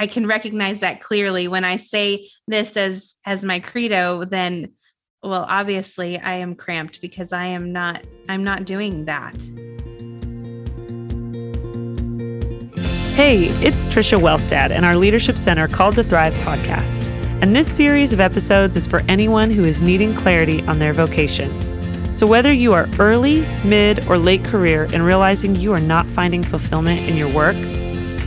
I can recognize that clearly when I say this as as my credo, then well, obviously I am cramped because I am not I'm not doing that. Hey, it's Trisha Welstad and our Leadership Center Called to Thrive podcast. And this series of episodes is for anyone who is needing clarity on their vocation. So, whether you are early, mid, or late career and realizing you are not finding fulfillment in your work,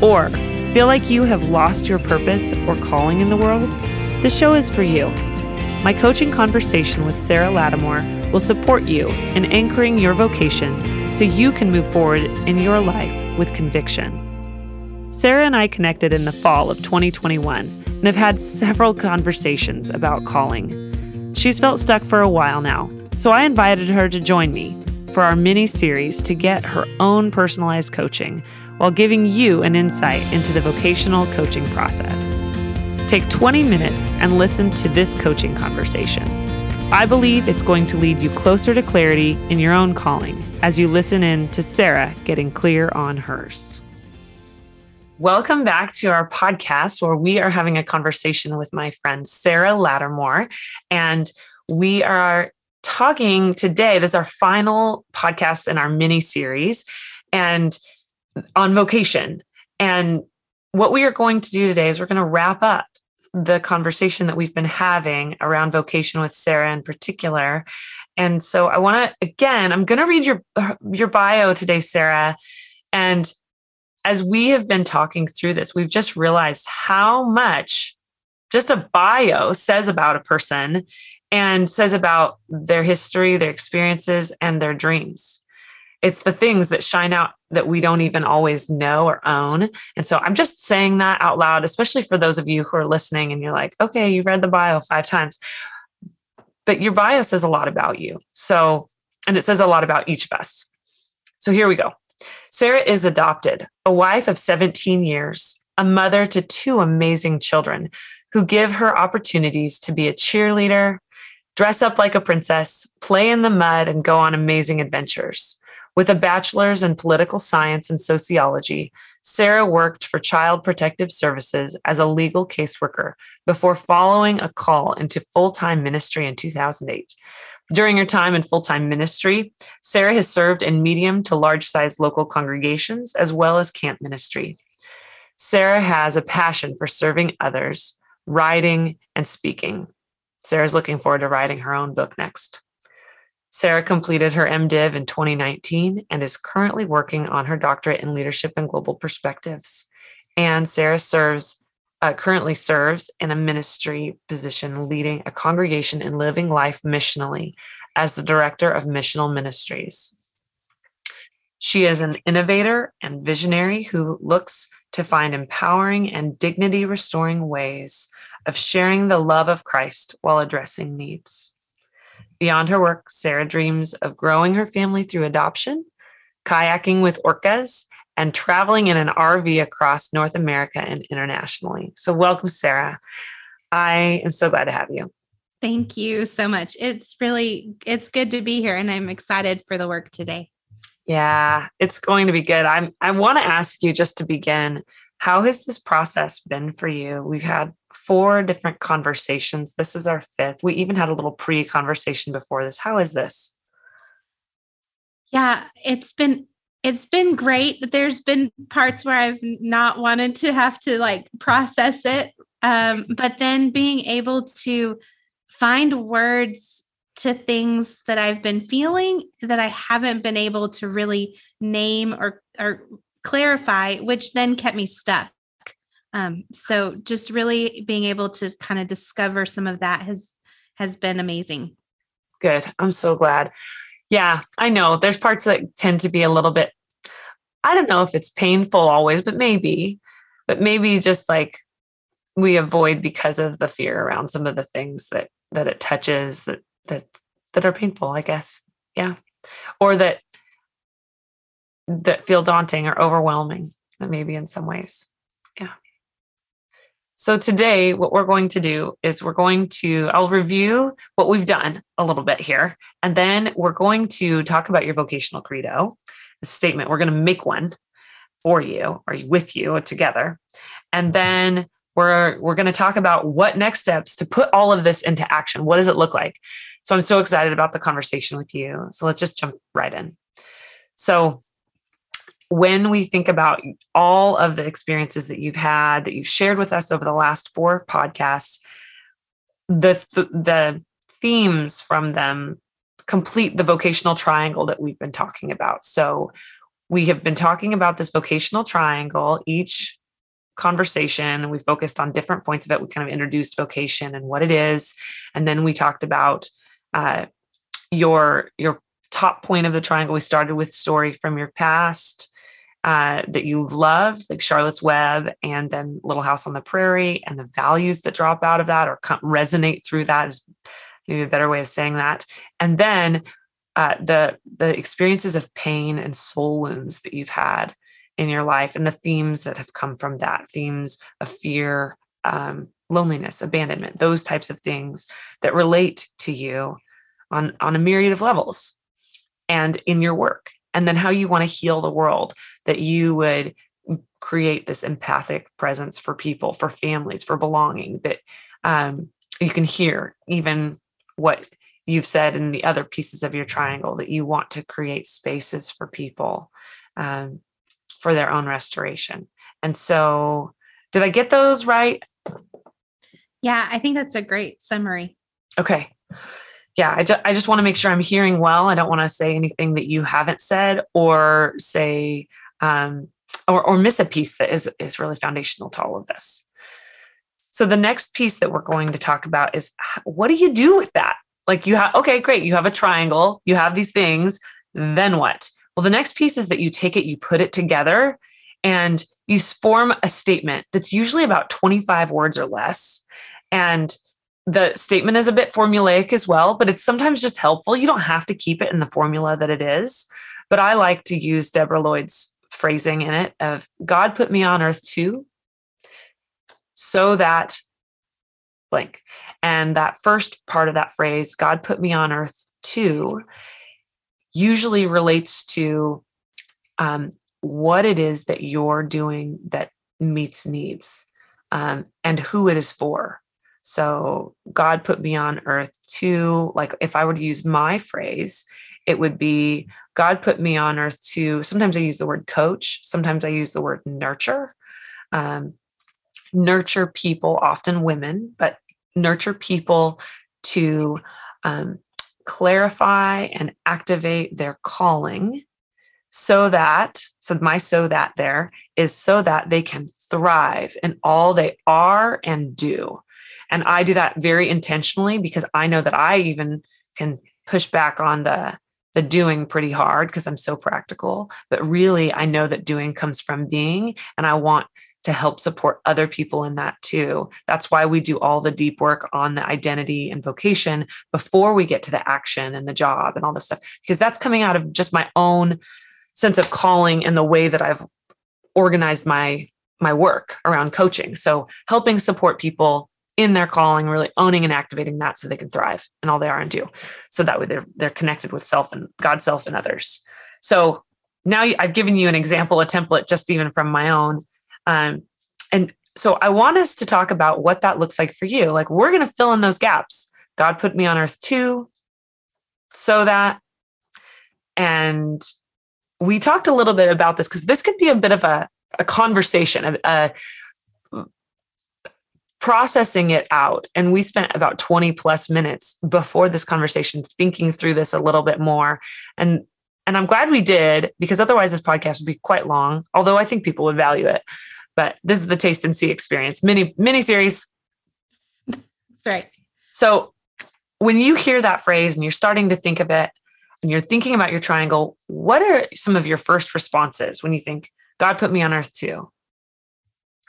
or feel like you have lost your purpose or calling in the world, this show is for you. My coaching conversation with Sara Lattimore will support you in anchoring your vocation so you can move forward in your life with conviction. Sara and I connected in the fall of 2021 and have had several conversations about calling. She's felt stuck for a while now, so I invited her to join me for our mini series to get her own personalized coaching while giving you an insight into the vocational coaching process. Take 20 minutes and listen to this coaching conversation. I believe it's going to lead you closer to clarity in your own calling as you listen in to Sara getting clear on hers. Welcome back to our podcast where we are having a conversation with my friend Sara Lattimore. And we are talking today. This is our final podcast in our mini series and on vocation. And what we are going to do today is we're going to wrap up the conversation that we've been having around vocation with Sara in particular. And so I want to again, I'm going to read your your bio today, Sara. And as we have been talking through this, we've just realized how much just a bio says about a person and says about their history, their experiences, and their dreams. It's the things that shine out that we don't even always know or own. And so I'm just saying that out loud, especially for those of you who are listening and you're like, okay, you read the bio five times, but your bio says a lot about you. So, and it says a lot about each of us. So here we go. Sara is adopted, a wife of 17 years, a mother to two amazing children who give her opportunities to be a cheerleader, dress up like a princess, play in the mud, and go on amazing adventures. With a bachelor's in political science and sociology, Sara worked for Child Protective Services as a legal caseworker before following a call into full time ministry in 2008. During her time in full time ministry, Sara has served in medium to large size local congregations as well as camp ministry. Sara has a passion for serving others, writing, and speaking. Sara's looking forward to writing her own book next. Sara completed her MDiv in 2019 and is currently working on her doctorate in leadership and global perspectives. And Sara serves uh, currently serves in a ministry position leading a congregation in living life missionally as the director of missional ministries. She is an innovator and visionary who looks to find empowering and dignity restoring ways of sharing the love of Christ while addressing needs. Beyond her work, Sara dreams of growing her family through adoption, kayaking with orcas, and traveling in an RV across North America and internationally. So, welcome, Sara. I am so glad to have you. Thank you so much. It's really it's good to be here and I'm excited for the work today. Yeah, it's going to be good. I'm I want to ask you just to begin, how has this process been for you? We've had four different conversations. This is our fifth. We even had a little pre-conversation before this. How is this? Yeah, it's been it's been great. There's been parts where I've not wanted to have to like process it. Um, but then being able to find words to things that I've been feeling that I haven't been able to really name or or clarify, which then kept me stuck. Um, so just really being able to kind of discover some of that has has been amazing. Good. I'm so glad. Yeah, I know there's parts that tend to be a little bit, I don't know if it's painful always, but maybe, but maybe just like we avoid because of the fear around some of the things that that it touches that that that are painful, I guess. Yeah. Or that that feel daunting or overwhelming, maybe in some ways. Yeah. So today, what we're going to do is we're going to, I'll review what we've done a little bit here, and then we're going to talk about your vocational credo, the statement. We're going to make one for you or with you together. And then we're we're going to talk about what next steps to put all of this into action. What does it look like? So I'm so excited about the conversation with you. So let's just jump right in. So when we think about all of the experiences that you've had that you've shared with us over the last four podcasts, the the themes from them complete the vocational triangle that we've been talking about. So we have been talking about this vocational triangle each conversation we focused on different points of it we kind of introduced vocation and what it is and then we talked about uh, your your top point of the triangle we started with story from your past uh, that you loved like charlotte's web and then little house on the prairie and the values that drop out of that or resonate through that is maybe a better way of saying that. And then uh, the the experiences of pain and soul wounds that you've had in your life and the themes that have come from that themes of fear um, loneliness abandonment those types of things that relate to you on on a myriad of levels and in your work and then how you want to heal the world that you would create this empathic presence for people for families for belonging that um, you can hear even what you've said in the other pieces of your triangle that you want to create spaces for people um, for their own restoration. And so, did I get those right? Yeah, I think that's a great summary. Okay. Yeah, I, ju- I just want to make sure I'm hearing well. I don't want to say anything that you haven't said or say um, or, or miss a piece that is is really foundational to all of this. So the next piece that we're going to talk about is what do you do with that? Like you have okay, great, you have a triangle, you have these things, then what? Well, the next piece is that you take it, you put it together, and you form a statement that's usually about 25 words or less. And the statement is a bit formulaic as well, but it's sometimes just helpful. You don't have to keep it in the formula that it is. But I like to use Deborah Loyd's phrasing in it of God put me on earth to, so that blank. And that first part of that phrase, God put me on earth to, usually relates to um, what it is that you're doing that meets needs um, and who it is for. So, God put me on earth to. like, if I were to use my phrase, it would be God put me on earth to, sometimes I use the word coach, sometimes I use the word nurture. Um, nurture people, often women, but nurture people to um, clarify and activate their calling so that so my so that there is so that they can thrive in all they are and do and i do that very intentionally because i know that i even can push back on the the doing pretty hard because i'm so practical but really i know that doing comes from being and i want to help support other people in that too. That's why we do all the deep work on the identity and vocation before we get to the action and the job and all this stuff, because that's coming out of just my own sense of calling and the way that I've organized my my work around coaching. So helping support people in their calling, really owning and activating that so they can thrive and all they are and do. So that way they're they're connected with self and God, self, and others. So now I've given you an example, a template, just even from my own um, and so I want us to talk about what that looks like for you. Like we're going to fill in those gaps. God put me on earth to, so that, and we talked a little bit about this because this could be a bit of a, a conversation, a, a processing it out. And we spent about 20 plus minutes before this conversation thinking through this a little bit more. And and I'm glad we did because otherwise this podcast would be quite long, although I think people would value it. But this is the taste and see experience mini mini series. That's right. So when you hear that phrase and you're starting to think of it and you're thinking about your triangle, what are some of your first responses when you think, God put me on earth to?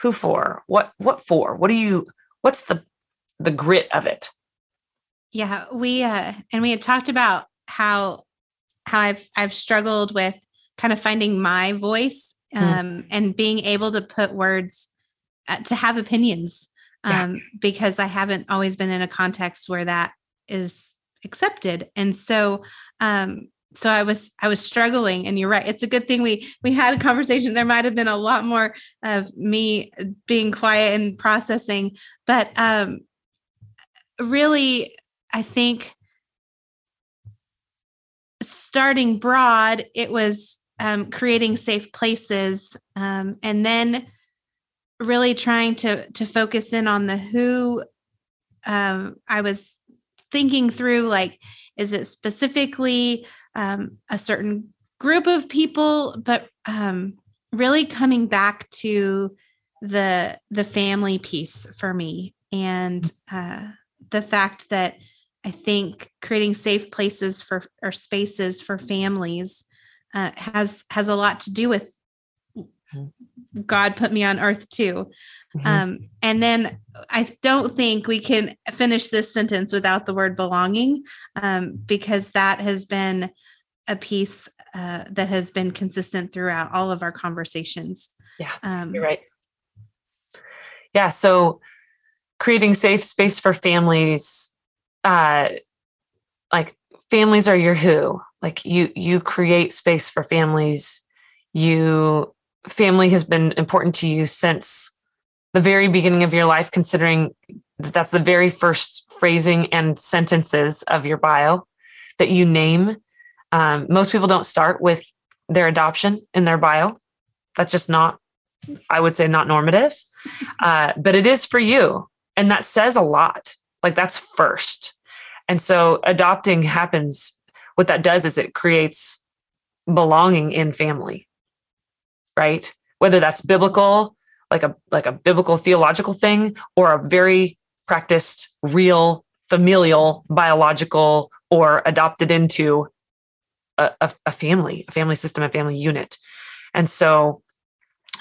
Who for? What what for? What do you what's the the grit of it? Yeah, we uh and we had talked about how how I've I've struggled with kind of finding my voice hmm. um, mm. and being able to put words uh, to have opinions um, yeah. because I haven't always been in a context where that is accepted. And so um, so I was I was struggling, and you're right. It's a good thing we we had a conversation. There might have been a lot more of me being quiet and processing, but um, really, I think starting broad, it was um, creating safe places, um, and then really trying to to focus in on the who. Um, I was thinking through like, is it specifically um, a certain group of people, but um, really coming back to the the family piece for me and uh, the fact that I think creating safe places for or spaces for families uh, has has a lot to do with. God put me on earth to. Mm-hmm. Um, and then I don't think we can finish this sentence without the word belonging, um, because that has been a piece uh, that has been consistent throughout all of our conversations. Yeah, um, you're right. Yeah, so creating safe space for families, uh, like families are your who. Like you, you create space for families. You family has been important to you since the very beginning of your life, considering that that's the very first phrasing and sentences of your bio that you name um, most people don't start with their adoption in their bio. That's just not, I would say, not normative. Uh, but it is for you. And that says a lot. Like that's first. And so adopting happens. What that does is it creates belonging in family, right? Whether that's biblical, like a like a biblical theological thing, or a very practiced, real, familial, biological, or adopted into a, a, family, a family system, a family unit. And so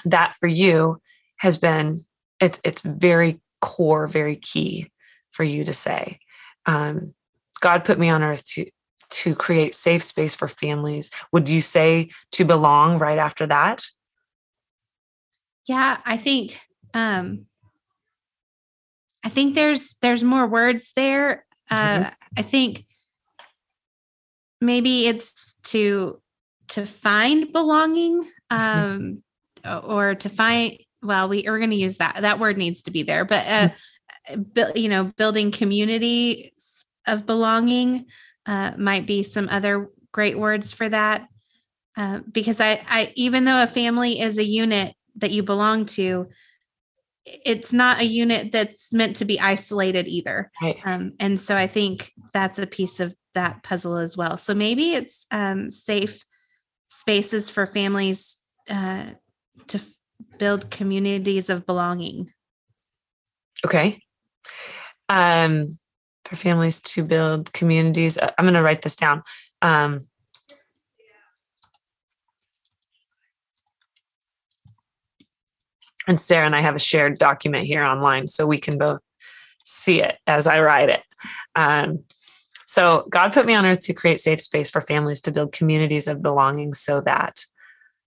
that for you has been it's it's very core, very key for you to say. Um, God put me on earth to to create safe space for families. Would you say to belong right after that? Yeah, I think um I think there's there's more words there. Uh mm-hmm. I think maybe it's to to find belonging mm-hmm. um or to find well we are going to use that that word needs to be there but uh mm-hmm. you know building communities of belonging uh might be some other great words for that uh, because I, I even though a family is a unit that you belong to it's not a unit that's meant to be isolated either right. um, and so i think that's a piece of that puzzle as well. So maybe it's um, safe spaces for families uh, to f- build communities of belonging. Okay. Um, for families to build communities, uh, I'm going to write this down. Um, and Sara and I have a shared document here online so we can both see it as I write it. Um, so God put me on earth to create safe space for families to build communities of belonging so that,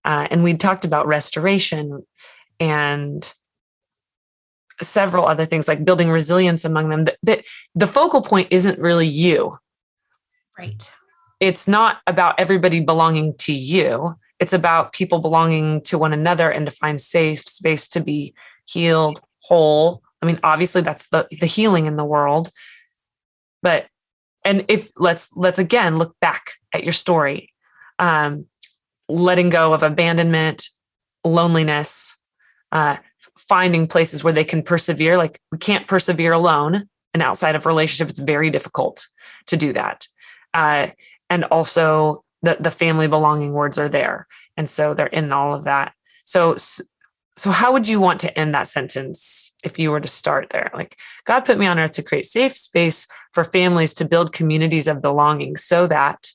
uh, and we talked about restoration and several other things like building resilience among them. That, that the focal point isn't really you. Right. It's not about everybody belonging to you. It's about people belonging to one another and to find safe space to be healed, whole. I mean, obviously that's the the healing in the world, but and if let's let's again look back at your story. Um, letting go of abandonment loneliness uh, finding places where they can persevere. Like we can't persevere alone. And outside of relationship it's very difficult to do that. Uh, and also the the family belonging words are there. And so they're in all of that. So so, how would you want to end that sentence if you were to start there? Like, God put me on earth to create safe space for families to build communities of belonging so that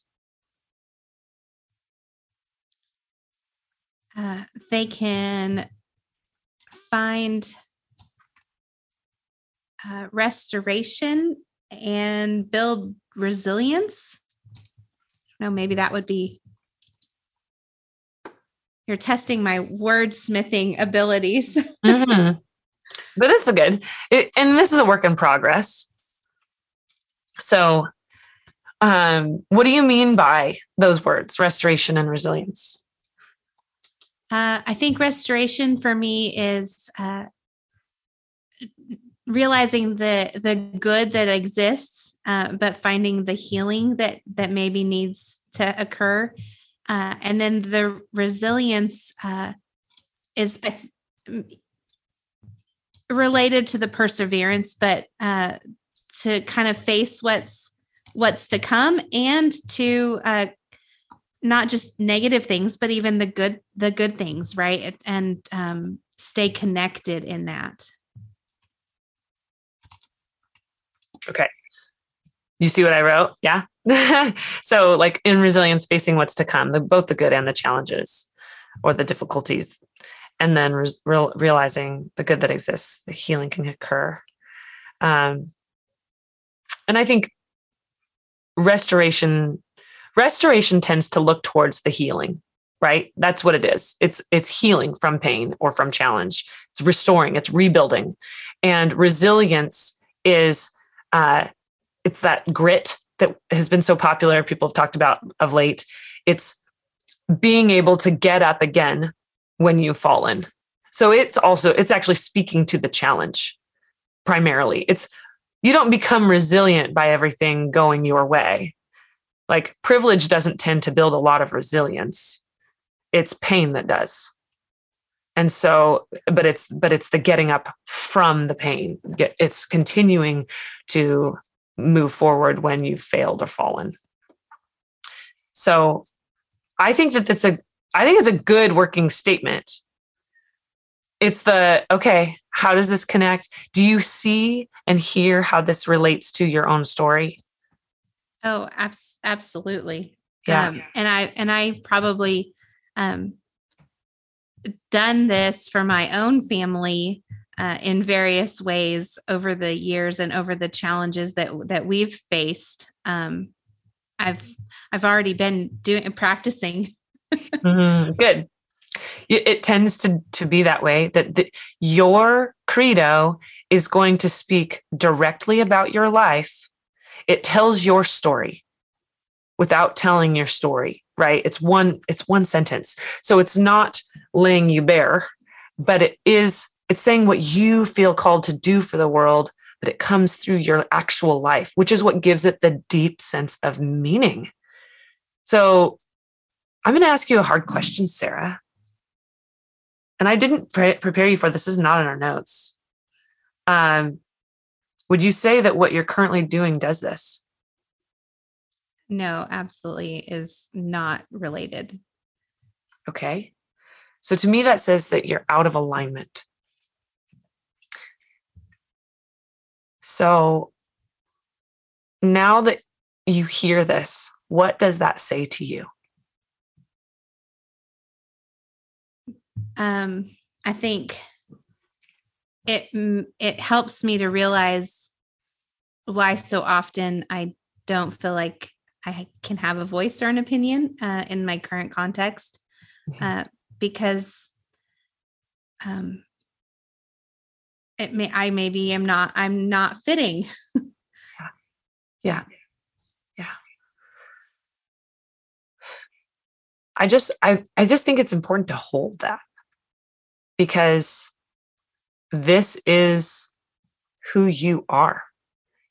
uh, they can find uh, restoration and build resilience. No, maybe that would be you're testing my wordsmithing abilities. mm-hmm. But this is good. It, and this is a work in progress. So Um, what do you mean by those words, restoration and resilience? Uh, I think restoration for me is uh, realizing the the good that exists, uh, but finding the healing that that maybe needs to occur, uh, and then the resilience uh, is related to the perseverance, but uh, to kind of face what's what's to come and to uh, not just negative things, but even the good the good things, right? And um, stay connected in that. Okay. You see what I wrote? Yeah. so, like in resilience, facing what's to come, the, both the good and the challenges or the difficulties, and then re- real, realizing the good that exists, the healing can occur. Um, and I think restoration restoration tends to look towards the healing right? That's what it is. It's it's healing from pain or from challenge. It's restoring it's rebuilding. And resilience is uh it's that grit that has been so popular people have talked about of late it's being able to get up again when you've fallen so it's also it's actually speaking to the challenge primarily it's you don't become resilient by everything going your way. Like privilege doesn't tend to build a lot of resilience. It's pain that does. And so, but it's but it's the getting up from the pain. It's continuing to move forward when you've failed or fallen. So I think that that's a I think it's a good working statement. It's the okay, how does this connect? Do you see and hear how this relates to your own story? Oh, abs- absolutely. Yeah. Um, and I and I probably um, done this for my own family uh, in various ways over the years and over the challenges that that we've faced. Um, I've I've already been doing practicing. mm-hmm. Good it tends to to be that way that the, your credo is going to speak directly about your life it tells your story without telling your story right it's one it's one sentence so it's not laying you bare but it is it's saying what you feel called to do for the world but it comes through your actual life which is what gives it the deep sense of meaning so i'm going to ask you a hard question sara and I didn't pre- prepare you for this. this is not in our notes. Um, would you say that what you're currently doing does this? No, absolutely is not related. Okay. So to me, that says that you're out of alignment. So now that you hear this, what does that say to you? um, I think it it helps me to realize why so often I don't feel like I can have a voice or an opinion uh, in my current context, mm-hmm. uh, because um, it may I maybe am not I'm not fitting. yeah. yeah. I just I I just think it's important to hold that because this is who you are.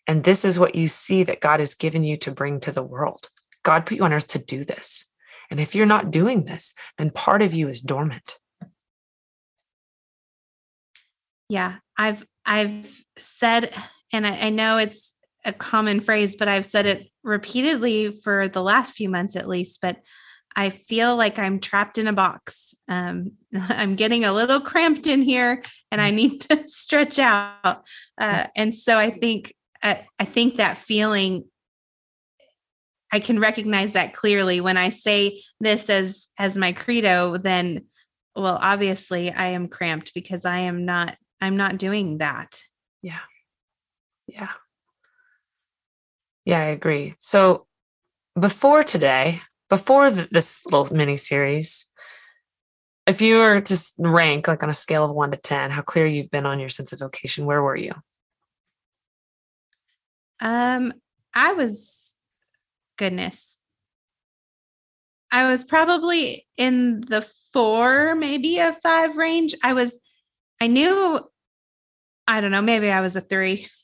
And this is what you see that God has given you to bring to the world. God put you on earth to do this. And if you're not doing this, then part of you is dormant. Yeah, I've I've said, and I, I know it's a common phrase, but I've said it repeatedly for the last few months at least. But I feel like I'm trapped in a box. Um, I'm getting a little cramped in here, and I need to stretch out. Uh, and so I think uh, I think that feeling. I can recognize that clearly when I say this as as my credo. Then, well, obviously, I am cramped because I am not. I'm not doing that. Yeah. Yeah. Yeah, I agree. So before today, before this little mini series, if you were to rank like on a scale of one to 10, how clear you've been on your sense of vocation, where were you? Um, I was goodness. I was probably in the four, maybe a five range. I was, I knew, I don't know, maybe I was a three.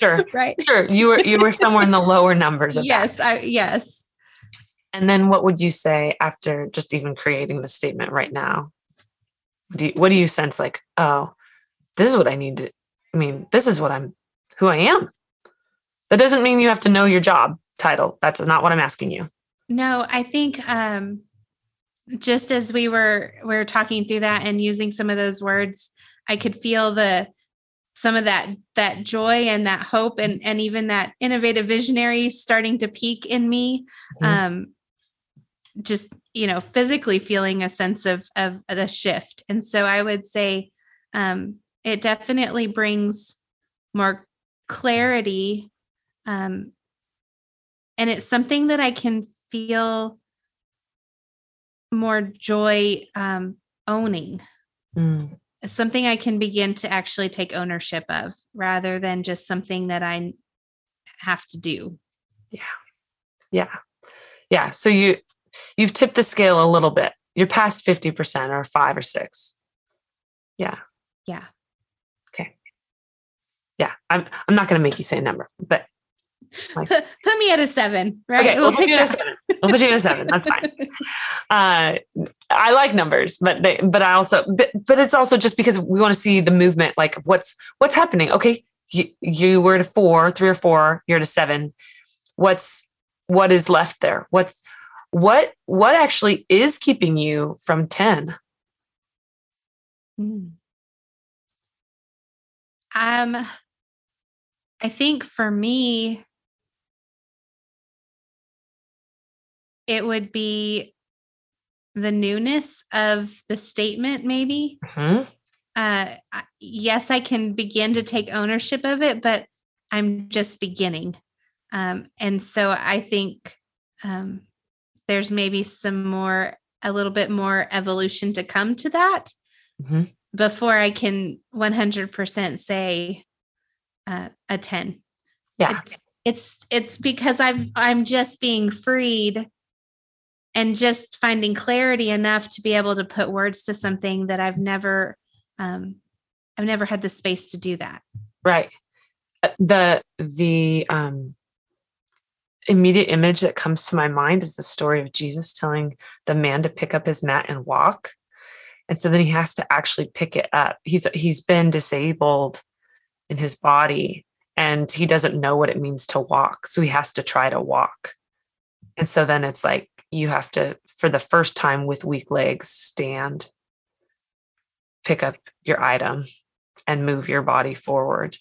Sure. right. Sure. You were you were somewhere in the lower numbers of yes, that. I yes. And then what would you say after just even creating the statement right now? Do you, what do you sense like, oh, this is what I need to I mean, this is what I'm who I am. That doesn't mean you have to know your job title. That's not what I'm asking you. No, I think um just as we were we were talking through that and using some of those words, I could feel the some of that that joy and that hope and and even that innovative visionary starting to peak in me. Mhm. Um just you know physically feeling a sense of of the shift and so i would say um it definitely brings more clarity um and it's something that i can feel more joy um owning Mm, something i can begin to actually take ownership of rather than just something that i have to do yeah. Yeah. Yeah so you you've tipped the scale a little bit. You're past 50% or five or six. Yeah. yeah okay Yeah. I'm I'm not gonna make you say a number, but put, put me at a seven right okay, we'll, put pick you at a seven. We'll put you at a seven. That's fine. uh, I like numbers, but they, but I also, but, but it's also just because we want to see the movement, like what's what's happening. Okay, you, you were at a four, three or four, you're at a seven. What's what is left there? What's what what actually is keeping you from ten? Mm. Um, I think for me, it would be the newness of the statement, maybe. Mhm. Uh, yes, I can begin to take ownership of it, but I'm just beginning. Um, and so I think um, there's maybe some more, a little bit more evolution to come to that Mhm. before I can 100% say uh, a 10. Yeah. It's, it's it's because I'm I'm just being freed and just finding clarity enough to be able to put words to something that I've never um I've never had the space to do that. Right. Uh, The the um immediate image that comes to my mind is the story of Jesus telling the man to pick up his mat and walk. And so then he has to actually pick it up. He's he's been disabled in his body and he doesn't know what it means to walk. So he has to try to walk. And so then it's like you have to for the first time with weak legs stand pick up your item and move your body forward.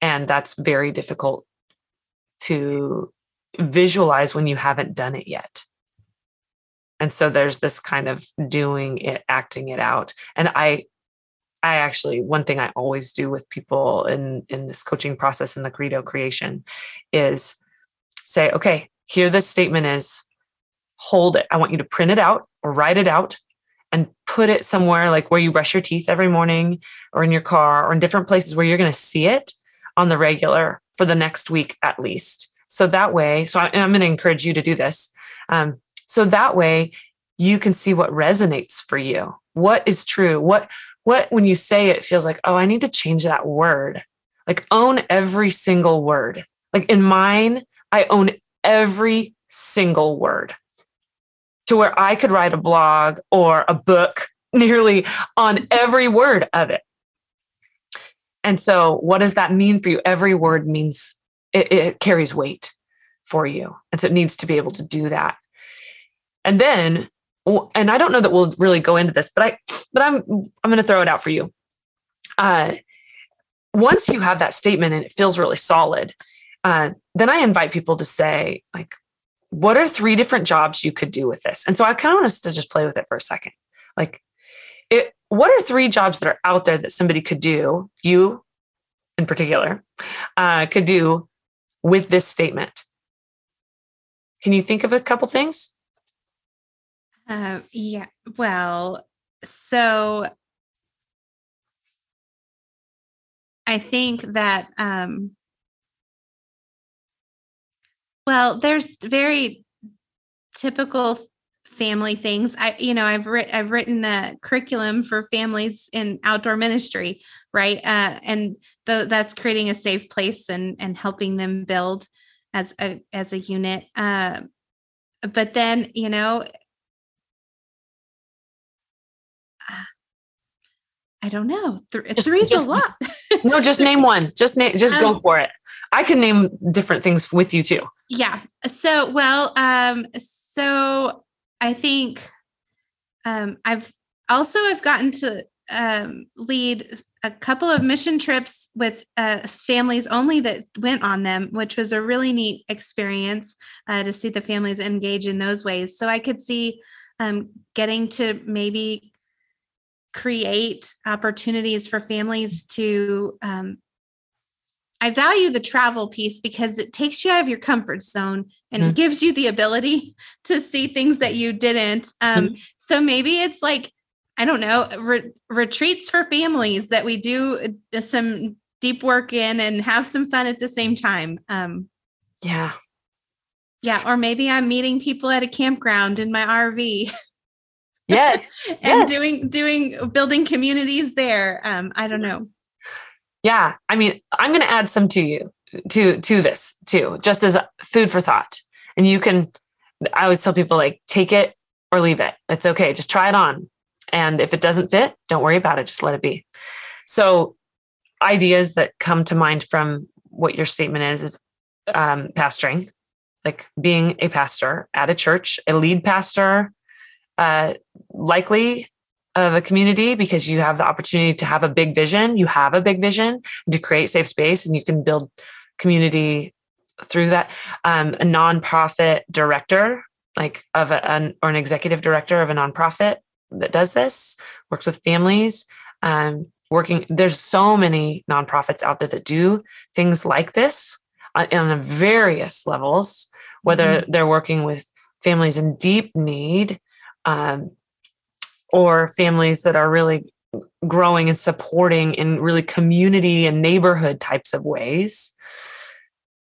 And that's very difficult to visualize when you haven't done it yet. And so there's this kind of doing it acting it out. And i i actually one thing i always do with people in in this coaching process in the credo creation is say okay here this statement is hold it i want you to print it out or write it out and put it somewhere like where you brush your teeth every morning or in your car or in different places where you're going to see it on the regular for the next week at least. So that way, so I, am going to encourage you to do this. Um, so that way you can see what resonates for you. What is true? What, what, when you say it feels like, oh, I need to change that word. Like own every single word. Like in mine, I own every single word to where I could write a blog or a book nearly on every word of it. And so, what does that mean for you? Every word means it, it carries weight for you. And so, it needs to be able to do that. And then, and I don't know that we'll really go into this, but I, but I'm, I'm going to throw it out for you. Uh, once you have that statement and it feels really solid, uh, then I invite people to say, like, what are three different jobs you could do with this? And so I kind of want us to just play with it for a second. Like, it, what are three jobs that are out there that somebody could do, you in particular, uh, could do with this statement? Can you think of a couple things? Uh, yeah. Well, so I think that um, Well, there's very typical family things. I, you know, I've written I've written a curriculum for families in outdoor ministry, right? Uh, and th- that's creating a safe place and and helping them build as a as a unit. Uh, but then, you know, I don't know. Th- just, three's just, a lot. no, just name one. Just name. Just um, go for it. I can name different things with you too. Yeah. So, well, um, so I think um, I've also I've gotten to um, lead a couple of mission trips with uh, families only that went on them, which was a really neat experience uh, to see the families engage in those ways. So I could see um, getting to maybe create opportunities for families to um, I value the travel piece because it takes you out of your comfort zone and mm-hmm. gives you the ability to see things that you didn't. Um, mm-hmm. So maybe it's like, I don't know, re- retreats for families that we do uh, some deep work in and have some fun at the same time. Um, yeah. Yeah. Or maybe I'm meeting people at a campground in my RV. Yes. and yes. doing, doing, building communities there. Um, I don't know. Yeah. I mean, I'm going to add some to you to, to this too, just as food for thought. And you can, I always tell people like, take it or leave it. It's okay. Just try it on. And if it doesn't fit, don't worry about it. Just let it be. So ideas that come to mind from what your statement is, is um, pastoring, like being a pastor at a church, a lead pastor, uh, likely of a community because you have the opportunity to have a big vision. You have a big vision to create safe space and you can build community through that. Um, a nonprofit director, like of a, an, or an executive director of a nonprofit that does this, works with families. Um, working, there's so many nonprofits out there that do things like this on, on various levels, whether mm-hmm. they're working with families in deep need um, or families that are really growing and supporting in really community and neighborhood types of ways.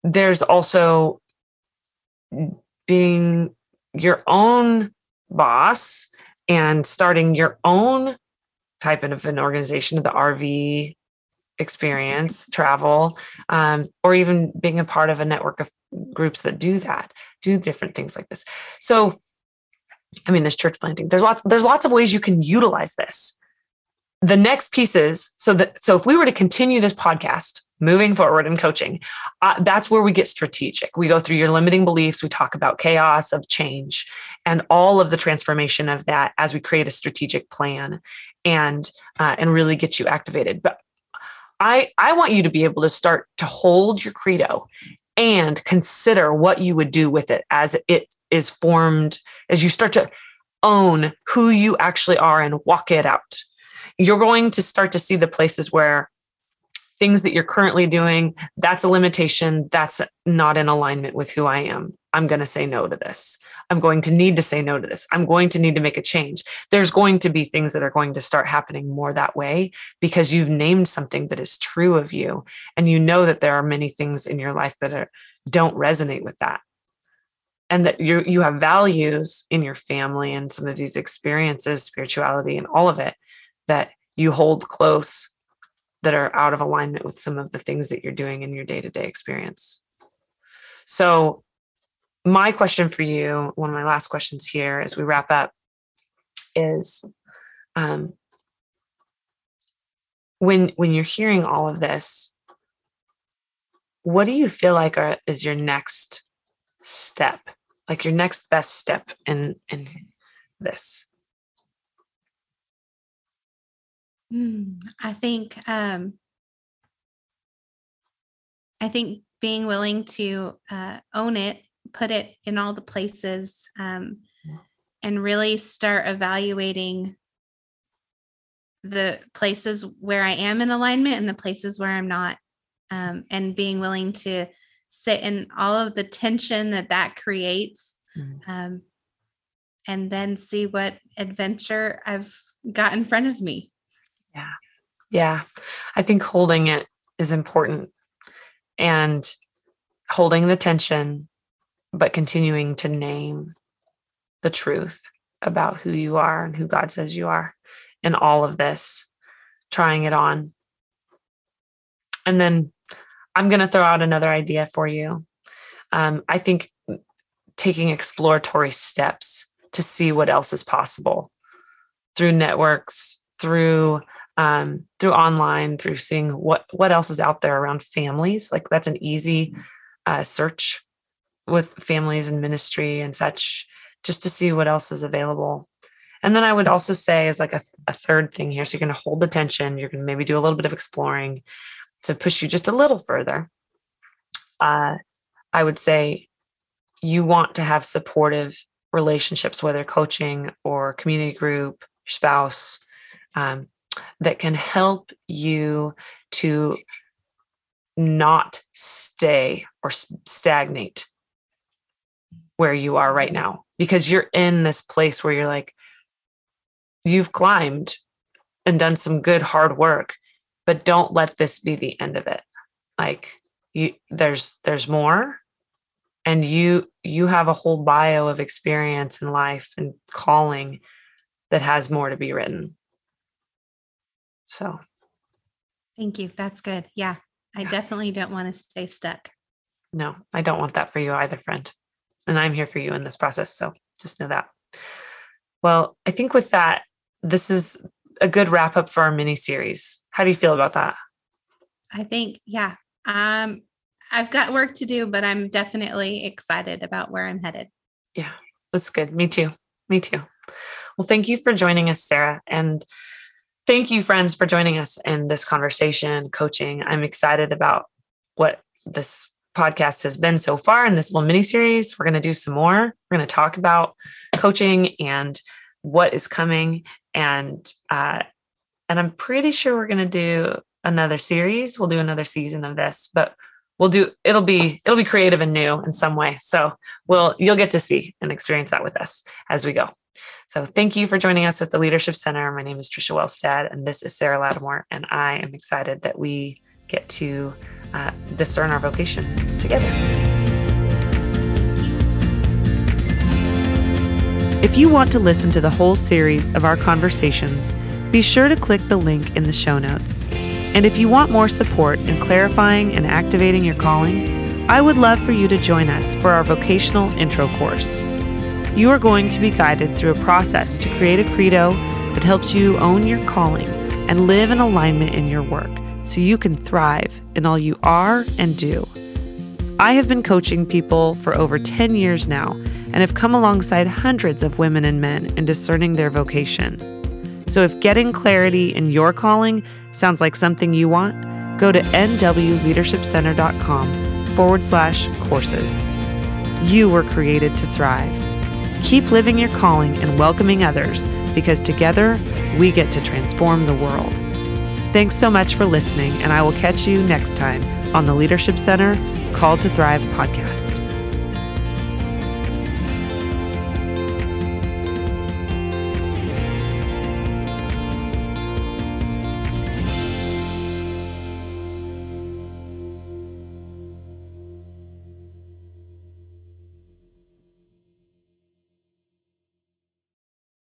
There's also being your own boss and starting your own type of an organization, of the RV experience, travel, um, or even being a part of a network of groups that do that, do different things like this. So I mean, this church planting. There's lots, there's lots of ways you can utilize this. The next piece is so that so if we were to continue this podcast moving forward in coaching, uh, that's where we get strategic. We go through your limiting beliefs. We talk about chaos of change and all of the transformation of that as we create a strategic plan and uh, and really get you activated. But I I want you to be able to start to hold your credo and consider what you would do with it as it is formed as you start to own who you actually are and walk it out, you're going to start to see the places where things that you're currently doing, that's a limitation. That's not in alignment with who I am. I'm going to say no to this. I'm going to need to say no to this. I'm going to need to make a change. There's going to be things that are going to start happening more that way because you've named something that is true of you. And you know that there are many things in your life that are, don't resonate with that and that you you have values in your family and some of these experiences spirituality and all of it that you hold close that are out of alignment with some of the things that you're doing in your day-to-day experience. So my question for you one of my last questions here as we wrap up is um, when when you're hearing all of this what do you feel like are, is your next step like your next best step in in this? Mm, i think um i think being willing to uh, own it put it in all the places um, and really start evaluating the places where i am in alignment and the places where i'm not um, and being willing to sit in all of the tension that that creates mm-hmm. um, and then see what adventure I've got in front of me. Yeah. Yeah. I think holding it is important and holding the tension but continuing to name the truth about who you are and who God says you are in all of this, trying it on. And then I'm going to throw out another idea for you. Um, I think taking exploratory steps to see what else is possible through networks, through um, through online, through seeing what what else is out there around families. Like that's an easy uh, search with families and ministry and such, just to see what else is available. And then I would also say, as like a, a third thing here, so you're going to hold the tension. You're going to maybe do a little bit of exploring to push you just a little further. Uh, I would say you want to have supportive relationships, whether coaching or community group, spouse, um, that can help you to not stay or stagnate where you are right now because you're in this place where you're like you've climbed and done some good hard work but don't let this be the end of it. Like you there's there's more. And you you have a whole bio of experience in life and calling that has more to be written. So. Thank you. That's good. Yeah. I yeah. definitely don't want to stay stuck. No i don't want that for you either friend. And i'm here for you in this process so just know that. Well i think with that this is a good wrap up for our mini series how do you feel about that i think yeah um I've got work to do, but I'm definitely excited about where I'm headed. Yeah, that's good. Me too. Me too. Well, thank you for joining us, Sara. And thank you, friends, for joining us in this conversation, coaching. I'm excited about what this podcast has been so far in this little mini series. We're going to do some more. We're going to talk about coaching and what is coming. And, uh, and I'm pretty sure we're going to do another series. We'll do another season of this, but we'll do it'll be it'll be creative and new in some way. So we'll you'll get to see and experience that with us as we go. So thank you for joining us with the leadership center. My name is trisha welstad and this is sara lattimore and i am excited that we get to uh, discern our vocation together. If you want to listen to the whole series of our conversations be sure to click the link in the show notes and if you want more support in clarifying and activating your calling, I would love for you to join us for our vocational intro course. You are going to be guided through a process to create a credo that helps you own your calling and live in alignment in your work so you can thrive in all you are and do. I have been coaching people for over 10 years now and have come alongside hundreds of women and men in discerning their vocation. So if getting clarity in your calling sounds like something you want, go to nwleadershipcenter.com forward slash courses. You were created to thrive. Keep living your calling and welcoming others because together we get to transform the world. Thanks so much for listening, and I will catch you next time on the Leadership Center Call to Thrive podcast.